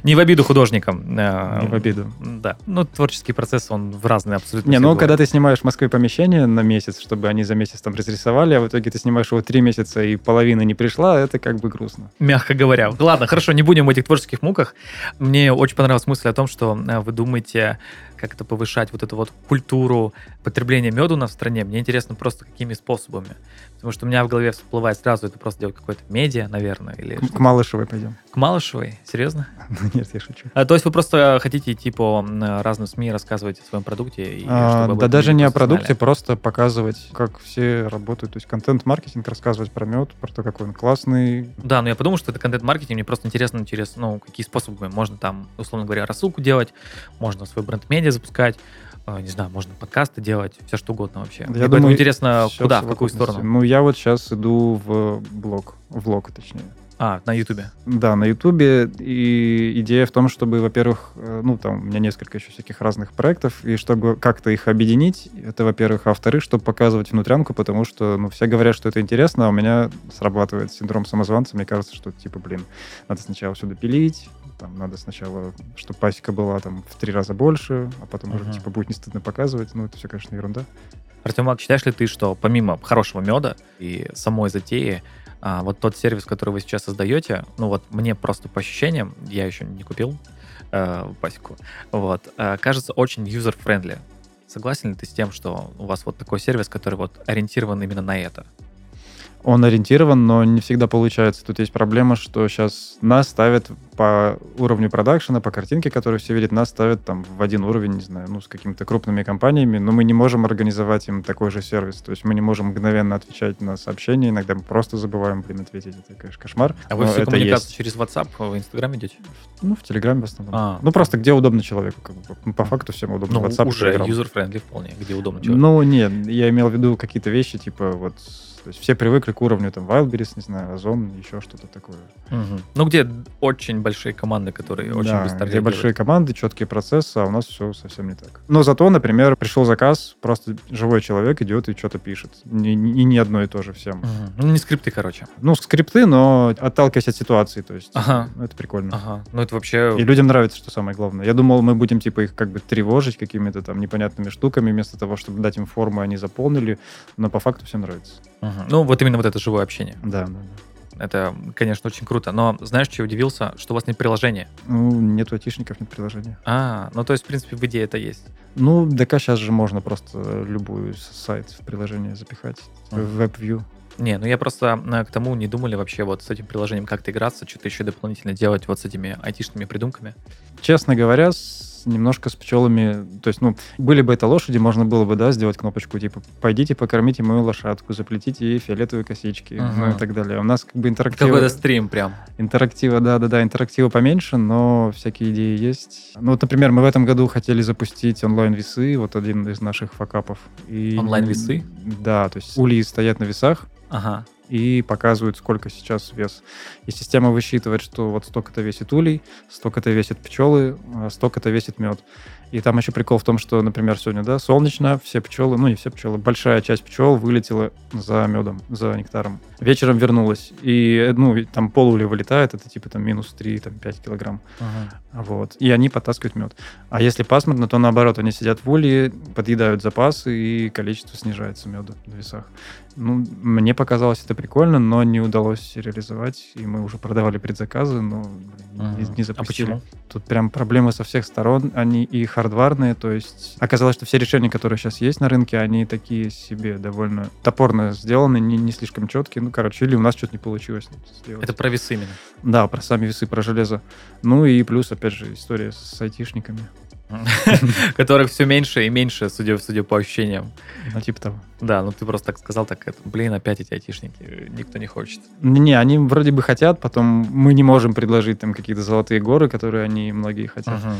Не в обиду художникам. э, Не в обиду. Да. Ну, творческий процесс, он в разные абсолютно. Не, ну когда ты снимаешь в Москве помещение на месяц, чтобы они за месяц там разрисовали, а в итоге ты снимаешь его три месяца и половина не пришла, это как бы грустно. Мягко говоря. Ладно, хорошо, не будем в этих творческих муках. Мне очень понравилась мысль о том, что э, вы думаете, как это повышать вот эту вот культуру потребления меда у нас в стране. Мне интересно просто какими способами. Потому что у меня в голове всплывает сразу это просто делать какое-то медиа, наверное, или К, к Малышевой пойдем. к Малышевой. Серьезно? Ну, Нет, я шучу. А, то есть вы просто хотите идти по разным СМИ рассказывать о своем продукте? И А, да даже не о продукте, знали? просто показывать, как все работают. То есть контент-маркетинг, рассказывать про мед, про то, какой он классный. Да, но я подумал, что это контент-маркетинг, мне просто интересно через, ну, какие способы. Можно там, условно говоря, рассылку делать, можно свой бренд-медиа запускать, э, не знаю, можно подкасты делать, все что угодно вообще. Мне поэтому интересно, куда, в какую сторону? Ну, я вот сейчас иду в блог, в блог, точнее. А, на Ютубе. Да, на Ютубе. И идея в том, чтобы, во-первых, э, ну, там у меня несколько еще всяких разных проектов, и чтобы как-то их объединить, это, во-первых. А во-вторых, чтобы показывать внутрянку, потому что, ну, все говорят, что это интересно, а у меня срабатывает синдром самозванца. Мне кажется, что, типа, блин, надо сначала все допилить, там, надо сначала, чтобы пасека была там в три раза больше, а потом уже, Мгм. типа, будет не стыдно показывать. Ну, это все, конечно, ерунда. Артемак, считаешь ли ты, что помимо хорошего меда и самой затеи, а, вот тот сервис, который вы сейчас создаете, ну вот мне просто по ощущениям, я еще не купил э, пасеку, вот, э, кажется очень user-friendly. Согласен ли ты с тем, что у вас вот такой сервис, который вот ориентирован именно на это? Он ориентирован, но не всегда получается. Тут есть проблема, что сейчас нас ставят по уровню продакшена, по картинке, которую все видят, нас ставят там в один уровень, не знаю, ну, с какими-то крупными компаниями, но мы не можем организовать им такой же сервис. То есть мы не можем мгновенно отвечать на сообщения, иногда мы просто забываем, блин, ответить. Это, конечно, кошмар. А вы всю это есть. через WhatsApp в Инстаграм идете? Ну, в Телеграме в основном. А. Ну, просто где удобно человеку. Как бы. Ну, По факту всем удобно. Ну, WhatsApp, уже user-friendly вполне, где удобно человеку. Ну, нет, я имел в виду какие-то вещи, типа вот... То есть все привыкли к уровню там Wildberries, не знаю, Озон, еще что-то такое. Мгм. Ну, где очень большие команды, которые очень да, быстро где большие команды, четкие процессы, а у нас все совсем не так. Но зато, например, пришел заказ, просто живой человек идет и что-то пишет. И не, не одно и то же всем. Мгм. Ну, не скрипты, короче. Ну, скрипты, но отталкиваясь от ситуации, то есть Ага. ну, это прикольно. Ага. Ну, это вообще... И людям нравится, что самое главное. Я думал, мы будем типа их как бы тревожить какими-то там непонятными штуками, вместо того, чтобы дать им форму, они заполнили, но по факту всем нравится. Мгм. Ну, вот именно вот это живое общение. Да, да, да. Это, конечно, очень круто. Но знаешь, что я удивился? Что у вас нет приложения. Ну, нет айтишников, нет приложения. А, ну то есть, в принципе, в идее это есть. Ну, ДК сейчас же можно просто любую сайт в приложение запихать. В WebView. Не, ну я просто э, к тому не думали вообще вот с этим приложением как-то играться, что-то еще дополнительно делать вот с этими айтишными придумками. Честно говоря, с, немножко с пчелами, то есть, ну, были бы это лошади, можно было бы, да, сделать кнопочку, типа, пойдите покормите мою лошадку, заплетите ей фиолетовые косички, Ага. ну и так далее. У нас как бы интерактива... Какой-то стрим прям. Интерактива, да-да-да, интерактива поменьше, но всякие идеи есть. Ну вот, например, мы в этом году хотели запустить онлайн-весы, вот один из наших факапов. И- Онлайн-весы? Да, то есть ульи стоят на весах, Ага. и показывают, сколько сейчас вес. И система высчитывает, что вот столько-то весит улей, столько-то весит пчелы, а столько-то весит мед. И там еще прикол в том, что, например, сегодня, да, солнечно, все пчелы, ну не все пчелы, большая часть пчел вылетела за медом, за нектаром. Вечером вернулась, и, ну, там пол уля вылетает, это типа там минус 3, там 5 килограмм. ага. Вот. И они потаскивают мед. А если пасмурно, то наоборот, они сидят в улье, подъедают запасы, и количество снижается меда на весах. Ну, мне показалось это прикольно, но не удалось реализовать, и мы уже продавали предзаказы, но блин, не, не А запустили. почему? Тут прям проблемы со всех сторон, они и хардварные, то есть оказалось, что все решения, которые сейчас есть на рынке, они такие себе довольно топорно сделаны, не, не слишком четкие. Ну, короче, или у нас что-то не получилось сделать. Это про весы именно. Да, про сами весы, про железо. Ну и плюс, опять же, история с айтишниками. Которых все меньше и меньше, судя, судя по ощущениям. Ну, типа того. Да, ну ты просто так сказал, так блин, опять эти айтишники, никто не хочет. Не, они вроде бы хотят, потом мы не можем предложить там какие-то золотые горы, которые они многие хотят. Мгм.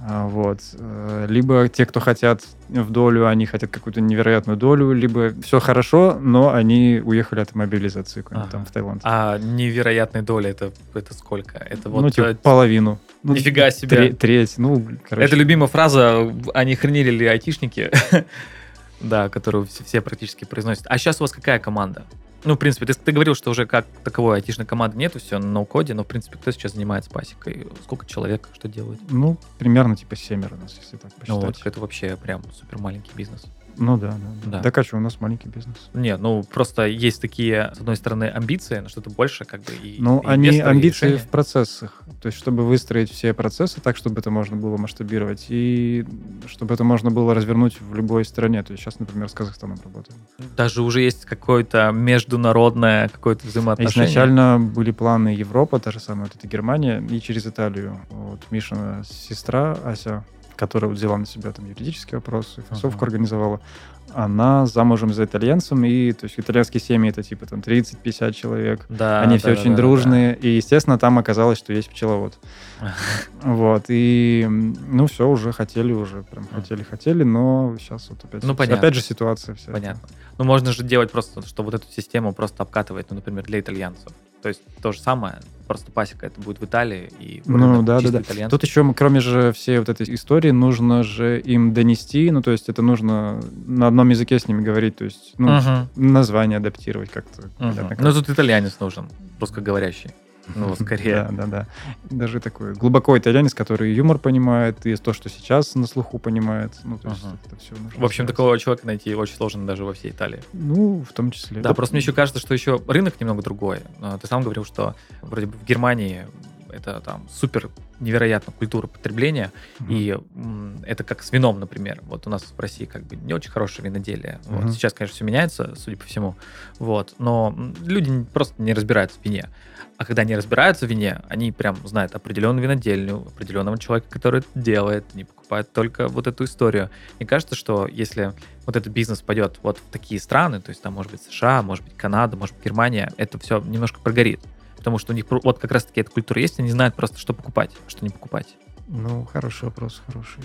А, вот. Э, Либо те, кто хотят в долю, они хотят какую-то невероятную долю, либо все хорошо, но они уехали от мобилизации Ага. там в Таиланд. А невероятной доли это, это сколько? Это вот ну, типа, э, половину. Ну, нифига себе. тре- Треть, ну, короче. Это любимая фраза, они хренили ли айтишники, да, которую все практически произносят. А сейчас у вас какая команда? Ну, в принципе, ты, ты говорил, что уже как таковой айтишной команды нету, все на ноу-коде, но, в принципе, кто сейчас занимается пасекой? Сколько человек, что делает? Ну, примерно типа семеро у нас, если так Ну, посчитать. вот это вообще прям супер маленький бизнес. Ну да, да. Да. Так а что, у нас маленький бизнес. Не, ну, просто есть такие, с одной стороны, амбиции на что-то больше, как бы, и Ну, и они амбиции решения. в процессах. То есть, чтобы выстроить все процессы так, чтобы это можно было масштабировать, и чтобы это можно было развернуть в любой стране. То есть сейчас, например, с Казахстаном работаем. Даже уже есть какое-то международное какое-то взаимоотношение. Изначально были планы Европа, та же самая вот эта Германия, и через Италию. Вот Мишина сестра Ася, которая взяла на себя там юридические вопросы, фасовку Ага. организовала, она замужем за итальянцем, и то есть итальянские семьи это типа там 30-50 человек. Да, Они да, все да, очень да, да, дружные, и, естественно, там оказалось, что есть пчеловод. да. Вот, и, ну, все, уже хотели, уже прям хотели-хотели, но сейчас вот опять, Ну, понятно. опять же ситуация вся. Понятно. Ну, можно же делать просто, что вот эту систему просто обкатывать, ну, например, для итальянцев. То есть то же самое, просто пасека это будет в Италии и Ну, да, да, да. итальянский. Тут еще, кроме же всей вот этой истории, нужно же им донести, ну, то есть это нужно на одном языке с ними говорить, то есть, ну, Мгм, название адаптировать как-то. понятно, как. Ну, тут итальянец нужен, русскоговорящий. Ну, скорее. Да, да, да. Даже такой глубоко итальянец, который юмор понимает, и то, что сейчас на слуху понимает. Ну, то есть Ага. это все нужно. В общем, такого человека найти очень сложно даже во всей Италии. Ну, в том числе. Да, просто мне еще кажется, что еще рынок немного другой. А, Ты сам говорил, что вроде бы в Германии это там супер невероятно культура потребления, Мгм. и м, это как с вином, например. Вот у нас в России как бы не очень хорошее виноделие. Вот. Мгм. Сейчас, конечно, все меняется, судя по всему. Вот. Но люди не- просто не разбираются в вине. А когда не разбираются в вине, они прям знают определенную винодельню, определенного человека, который это делает, они покупают только вот эту историю. Мне кажется, что если вот этот бизнес пойдет вот в такие страны, то есть там может быть США, может быть Канада, может быть Германия, это все немножко прогорит. Потому что у них вот как раз-таки эта культура есть, они знают просто, что покупать, что не покупать. Ну, хороший вопрос, хороший.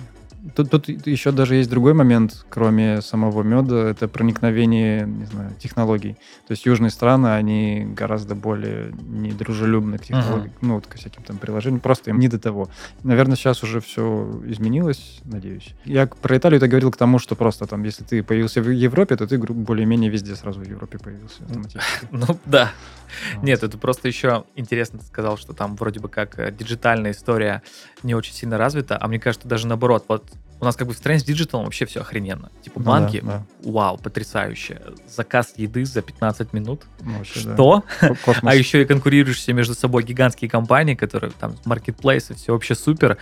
Тут, тут еще даже есть другой момент, кроме самого меда, это проникновение, не знаю, технологий. То есть южные страны, они гораздо более недружелюбны к технологиям, ну, вот ко всяким там приложениям, просто им не до того. Наверное, сейчас уже все изменилось, надеюсь. Я про Италию это говорил к тому, что просто там, если ты появился в Европе, то ты более-менее везде сразу в Европе появился. Ну да. Нет, это просто еще интересно, ты сказал, что там вроде бы как э, диджитальная история не очень сильно развита, а мне кажется, даже наоборот, вот у нас как бы в стране с digital ом вообще все охрененно. Типа Ну банки, да, вау, потрясающе. Заказ еды за 15 минут. да. Ну, вообще, да. Что? Космос. А еще и конкурирующие между собой гигантские компании, которые там маркетплейсы, все вообще супер.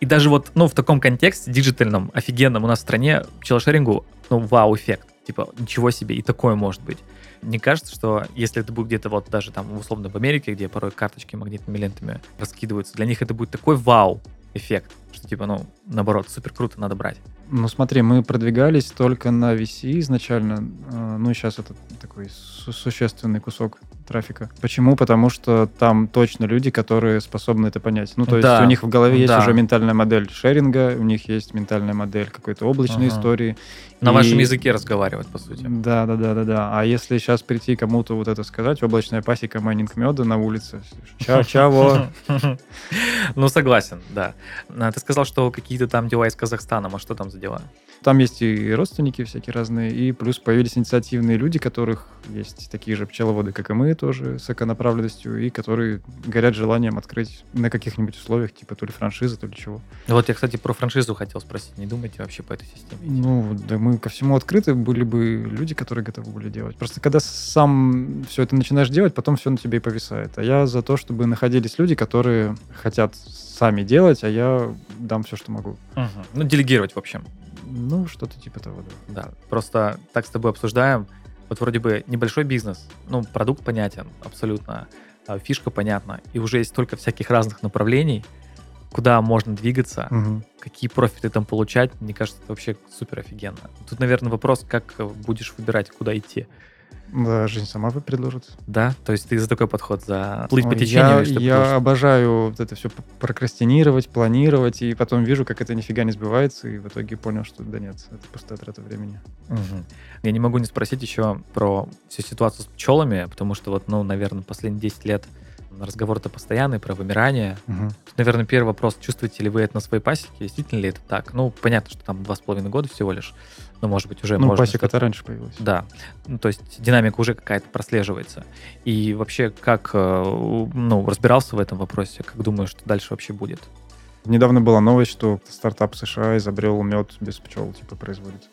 И даже вот, ну, в таком контексте диджитальном, офигенном у нас в стране пчелошерингу, ну, вау-эффект. Типа, ничего себе, и такое может быть. Мне кажется, что если это будет где-то вот даже там условно в Америке, где порой карточки магнитными лентами раскидываются, для них это будет такой вау эффект, что типа, ну, наоборот, супер круто, надо брать. Ну смотри, мы продвигались только на VC изначально, э, ну и сейчас это такой су- существенный кусок трафика. Почему? Потому что там точно люди, которые способны это понять. Ну то есть Да, у них в голове есть да. уже ментальная модель шеринга, у них есть ментальная модель какой-то облачной Ага. истории. На И- вашем языке разговаривать, по сути. Да, да, да, да, да. А если сейчас прийти кому-то вот это сказать, облачная пасека, майнинг меда на улице, ча чаво. Ну, согласен, да. А, Ты сказал, что какие-то там дела из Казахстана, а что там за дела? Там есть и родственники всякие разные, и плюс появились инициативные люди, которых есть такие же пчеловоды, как и мы, тоже с эконаправленностью, и которые горят желанием открыть на каких-нибудь условиях, типа то ли франшизы, то ли чего. Вот я, кстати, про франшизу хотел спросить. Не думаете вообще по этой системе? Ну, да мы ко всему открыты, были бы люди, которые готовы были делать. Просто когда сам все это начинаешь делать, потом все на тебе и повисает. А я за то, чтобы находились люди, которые хотят сами делать, а я дам все, что могу. Мгм. Ну, делегировать, в общем. Ну, что-то типа того, да. Да, просто так с тобой обсуждаем. Вот вроде бы небольшой бизнес, ну, продукт понятен абсолютно, а, фишка понятна, и уже есть столько всяких разных направлений, куда можно двигаться, Мгм. какие профиты там получать, мне кажется, это вообще супер офигенно. Тут, наверное, вопрос, как э, будешь выбирать, куда идти. Да, жизнь сама предложит. Да, то есть ты за такой подход, за плыть по течению? Я, я обожаю вот это все прокрастинировать, планировать, и потом вижу, как это нифига не сбывается, и в итоге понял, что да нет, это пустая трата времени. Мгм. Я не могу не спросить еще про всю ситуацию с пчелами, потому что вот, ну, наверное, последние 10 лет разговор-то постоянный про вымирание. Мгм. Тут, наверное, первый вопрос, чувствуете ли вы это на своей пасеке? Действительно ли это так? Ну, понятно, что там два с половиной года всего лишь, но, может быть, уже Ну, пасека-то раньше появилась. Да, ну, то есть динамика уже какая-то прослеживается. И вообще, как, э, ну, разбирался в этом вопросе? Как думаешь, что дальше вообще будет? Недавно была новость, что стартап США изобрел мед без пчел, типа, производит.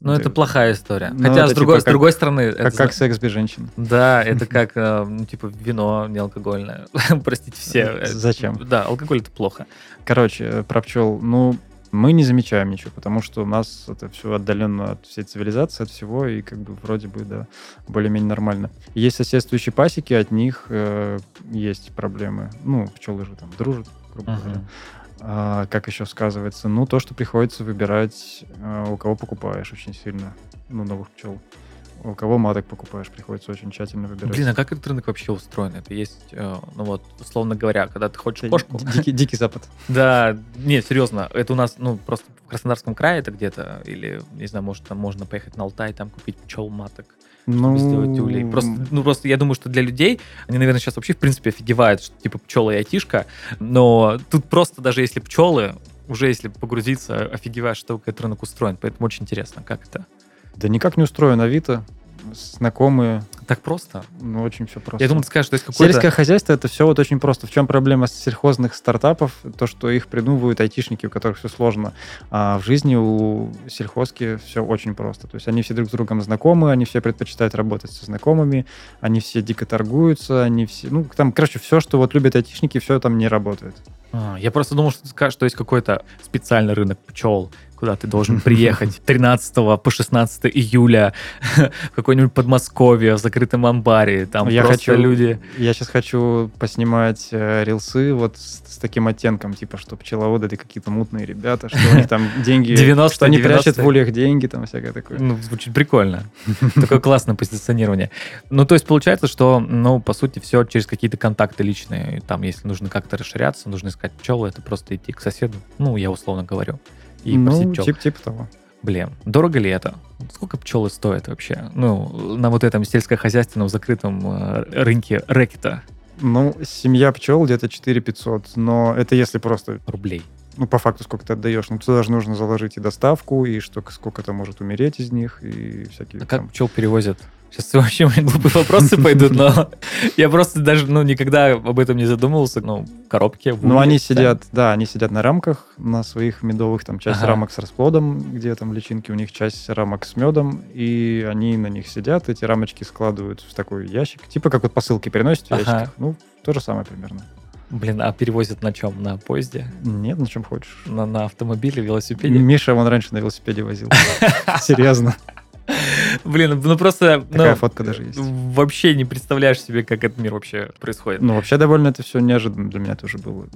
Ну, это плохая история. Ну, Хотя, с, другой, типа с другой стороны... Как, это как секс без женщин. Да, это как, э, ну, типа, вино неалкогольное. Простите все. Э, Зачем? Да, алкоголь это плохо. Короче, э, про пчел. Ну, мы не замечаем ничего, потому что у нас это все отдаленно от всей цивилизации, от всего, и как бы вроде бы, да, более-менее нормально. Есть соседствующие пасеки, от них э, есть проблемы. Ну, пчелы же там дружат, грубо говоря. Мгм. А, как еще сказывается? Ну, то, что приходится выбирать, э, у кого покупаешь очень сильно. Ну, новых пчел. У кого маток покупаешь, приходится очень тщательно выбирать. Блин, а как этот рынок вообще устроен? Это есть, э, ну вот, условно говоря, когда ты хочешь Это кошку, ди- Дикий, дикий запад. Да, нет, серьезно, это у нас, ну, просто в Краснодарском крае это где-то, или, не знаю, может, там можно поехать на Алтай, там купить пчел маток, Ну, сделать улей. Просто, ну, просто я думаю, что для людей, они, наверное, сейчас вообще, в принципе, офигевают, что, типа, пчелы и айтишка, но тут просто даже если пчелы, уже если погрузиться, офигеваешь, что этот рынок устроен, поэтому очень интересно, как это. Да никак не устроен Авито. Знакомые. Так просто? Ну, очень все просто. Я думаю, ты скажешь, что есть какой-то... Сельское хозяйство это все вот очень просто. В чем проблема сельхозных стартапов? То, что их придумывают айтишники, у которых все сложно. А в жизни у сельхозки все очень просто. То есть они все друг с другом знакомы, они все предпочитают работать со знакомыми, они все дико торгуются, они все... Ну, там, короче, все, что вот любят айтишники, все там не работает. А, я просто думал, что ты скажешь, что есть какой-то специальный рынок пчел, куда ты должен приехать 13 по 16 июля в какое-нибудь Подмосковье в закрытом амбаре. Там Я просто хочу- люди... Я сейчас хочу поснимать э, рилсы вот с, с таким оттенком, типа, что пчеловоды это какие-то мутные ребята, что у них там деньги... 90-е, Что они прячут 90-е. в ульях деньги, там всякое такое. Ну, звучит прикольно. Такое классное позиционирование. Ну, то есть получается, что, ну, по сути, все через какие-то контакты личные. Там, если нужно как-то расширяться, нужно искать пчелы, это просто идти к соседу. Ну, я условно говорю. И ну, пчел. тип, типа того. Блин, дорого ли это? Сколько пчелы стоят вообще? Ну, на вот этом сельскохозяйственном закрытом э, рынке рэкета Ну, семья пчел где-то 4 500, но это если просто, рублей. ну, по факту, сколько ты отдаешь. Ну, туда же нужно заложить и доставку, и что, сколько-то может умереть из них, и всякие А там... как пчел перевозят? Сейчас вообще меня глупые вопросы пойдут, но я просто даже ну, никогда об этом не задумывался. Ну, коробки. Ну, они сидят, да, они сидят на рамках, на своих медовых, там часть Ага. рамок с расплодом, где там личинки, у них часть рамок с медом, и они на них сидят, эти рамочки складывают в такой ящик, типа как вот посылки переносят в Ага. ящиках. Ну, то же самое примерно. Блин, а перевозят на чем? На поезде? Нет, на чем хочешь. На, на автомобиле, велосипеде? Миша он раньше на велосипеде возил. Серьезно. Блин, ну просто... Такая ну, фотка даже есть. Вообще не представляешь себе, как этот мир вообще происходит. Ну, вообще довольно это все неожиданно для меня тоже было.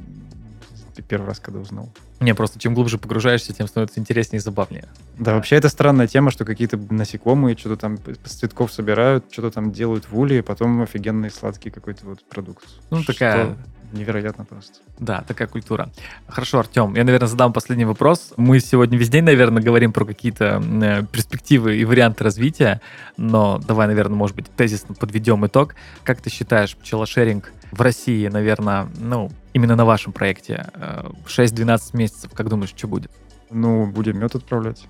Первый раз, когда узнал. Не, просто чем глубже погружаешься, тем становится интереснее и забавнее. Да, вообще это странная тема, что какие-то насекомые что-то там с цветков собирают, что-то там делают в уле, и потом офигенный сладкий какой-то вот продукт. Ну, Что такая- Невероятно просто. Да, такая культура. Хорошо, Артем, я, наверное, задам последний вопрос. Мы сегодня весь день, наверное, говорим про какие-то э, перспективы и варианты развития, но давай, наверное, может быть, тезисно подведем итог. Как ты считаешь, пчелошеринг в России, наверное, ну, именно на вашем проекте, э, 6-12 месяцев, как думаешь, что будет? Ну, будем мед отправлять.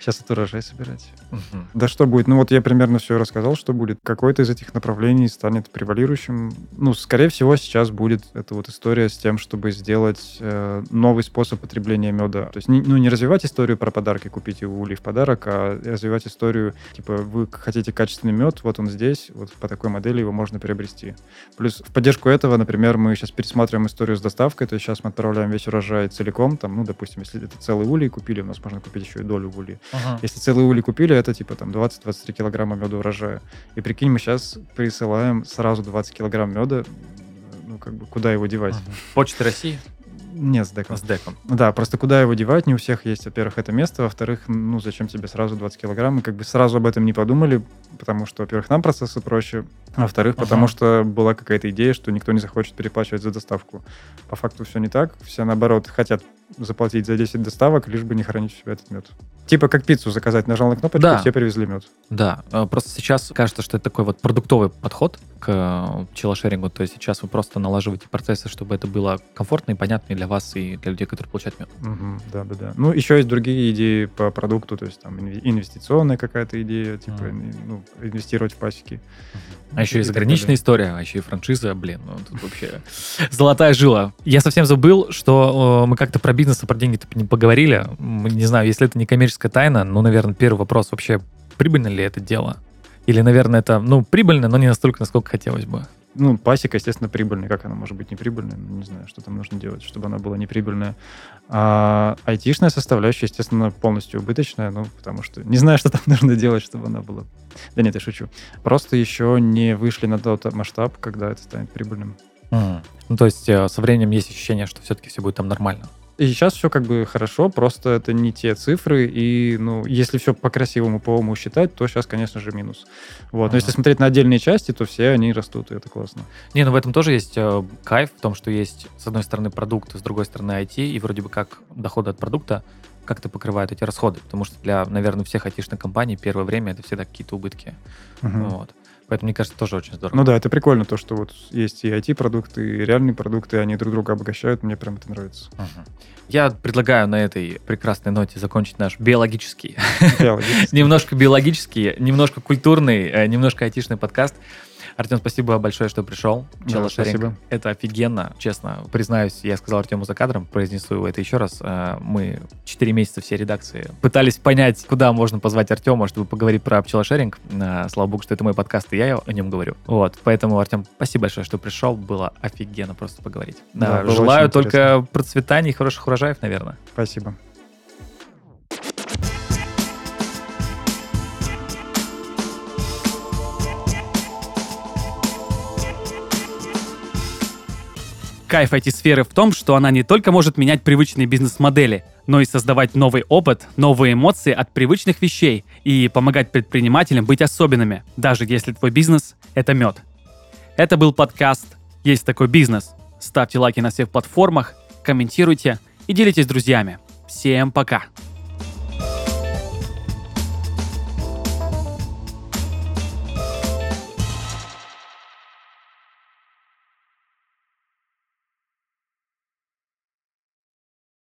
Сейчас это урожай собирать. Да что будет? Ну вот я примерно все рассказал, что будет. Какое-то из этих направлений станет превалирующим. Ну, скорее всего, сейчас будет эта вот история с тем, чтобы сделать э, новый способ потребления меда. То есть, не, ну, не развивать историю про подарки, купите у Ули в подарок, а развивать историю, типа, вы хотите качественный мед, вот он здесь, вот по такой модели его можно приобрести. Плюс в поддержку этого, например, мы сейчас пересматриваем историю с доставкой, то есть сейчас мы отправляем весь урожай целиком, там, ну, допустим, если это целый улей купили, у нас можно купить еще и долю в улей. Если целый улей купили, это типа там 20-23 килограмма меда урожая. И прикинь, мы сейчас присылаем сразу 20 килограмм меда, ну как бы куда его девать? Почта России Нет, с деком. с деком. Да, просто куда его девать, не у всех есть, во-первых, это место, во-вторых, ну зачем тебе сразу 20 килограмм, мы как бы сразу об этом не подумали, потому что, во-первых, нам процессы проще, а во-вторых, потому Ага. что была какая-то идея, что никто не захочет переплачивать за доставку. По факту все не так, все наоборот хотят заплатить за 10 доставок, лишь бы не хранить у себя этот мед. Типа как пиццу заказать, нажал на кнопочку, Да. все привезли мед. Да, э, просто сейчас кажется, что это такой вот продуктовый подход к э, пчелошерингу. То есть сейчас вы просто налаживаете процессы, чтобы это было комфортно и понятно и для вас, и для людей, которые получают мед. Да, да, да. Ну, еще есть другие идеи по продукту, то есть там инве- инвестиционная какая-то идея, типа Мгм. ну, инвестировать в пасеки. А еще и заграничная история, а еще и франшиза, блин, ну тут вообще золотая жила. Я совсем забыл, что э, мы как-то про бизнес и про деньги-то не поговорили. Не знаю, если это не коммерческая тайна, ну, наверное, первый вопрос вообще, прибыльно ли это дело? Или, наверное, это, ну, прибыльно, но не настолько, насколько хотелось бы. Ну, пасека, естественно, прибыльная. Как она может быть неприбыльной? Ну, не знаю, что там нужно делать, чтобы она была неприбыльная. А айтишная составляющая, естественно, полностью убыточная, ну, потому что не знаю, что там нужно делать, чтобы она была. Да нет, я шучу. Просто еще не вышли на тот масштаб, когда это станет прибыльным. Ну, то есть э, со временем есть ощущение, что все-таки все будет там нормально. И сейчас все как бы хорошо, просто это не те цифры, и, ну, если все по-красивому, по-уму считать, то сейчас, конечно же, минус. Вот. Но если смотреть на отдельные части, то все они растут, и это классно. Не, ну в этом тоже есть э, кайф, в том, что есть, с одной стороны, продукт, с другой стороны, IT, и вроде бы как доходы от продукта как-то покрывают эти расходы, потому что для, наверное, всех айтишных компаний первое время это всегда какие-то убытки. Мгм. Вот. Поэтому, мне кажется, тоже очень здорово. Ну да, это прикольно, то, что вот есть и IT-продукты, и реальные продукты, они друг друга обогащают, мне прям это нравится. Мгм. Я предлагаю на этой прекрасной ноте закончить наш биологический, Биологически. немножко биологический, немножко культурный, э, немножко айтишный подкаст. Артем, спасибо большое, что пришел. Да, спасибо. Это офигенно, честно. Признаюсь, я сказал Артему за кадром, произнесу это еще раз. Э, Мы 4 месяца все редакции пытались понять, куда можно позвать Артема, чтобы поговорить про пчелошеринг. Э, Слава богу, что это мой подкаст, и я о нем говорю. Вот, поэтому, Артем, спасибо большое, что пришел. Было офигенно просто поговорить. Да, желаю только интересно. процветания и хороших урожаев, наверное. Спасибо. Кайф IT-сферы в том, что она не только может менять привычные бизнес-модели, но и создавать новый опыт, новые эмоции от привычных вещей и помогать предпринимателям быть особенными, даже если твой бизнес — это мед. Это был подкаст «Есть такой бизнес». Ставьте лайки на всех платформах, комментируйте и делитесь с друзьями. Всем пока!